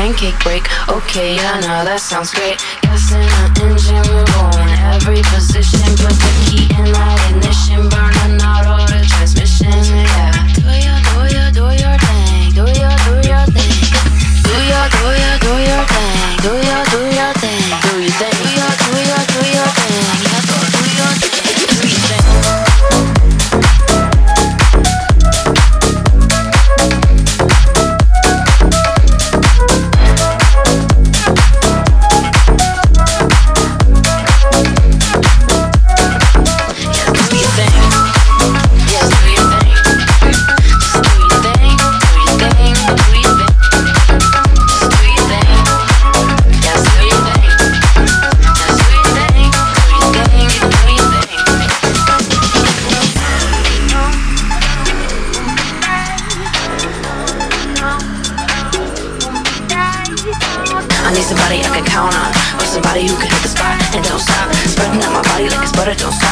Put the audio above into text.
pancake break. Okay, yeah, now that sounds great. Gas in the engine, we're going every position. Put the key in that ignition, burning out all the transmission. I need somebody I can count on, or somebody who can hit the spot and don't stop. Spreading out my body like it's butter, don't stop.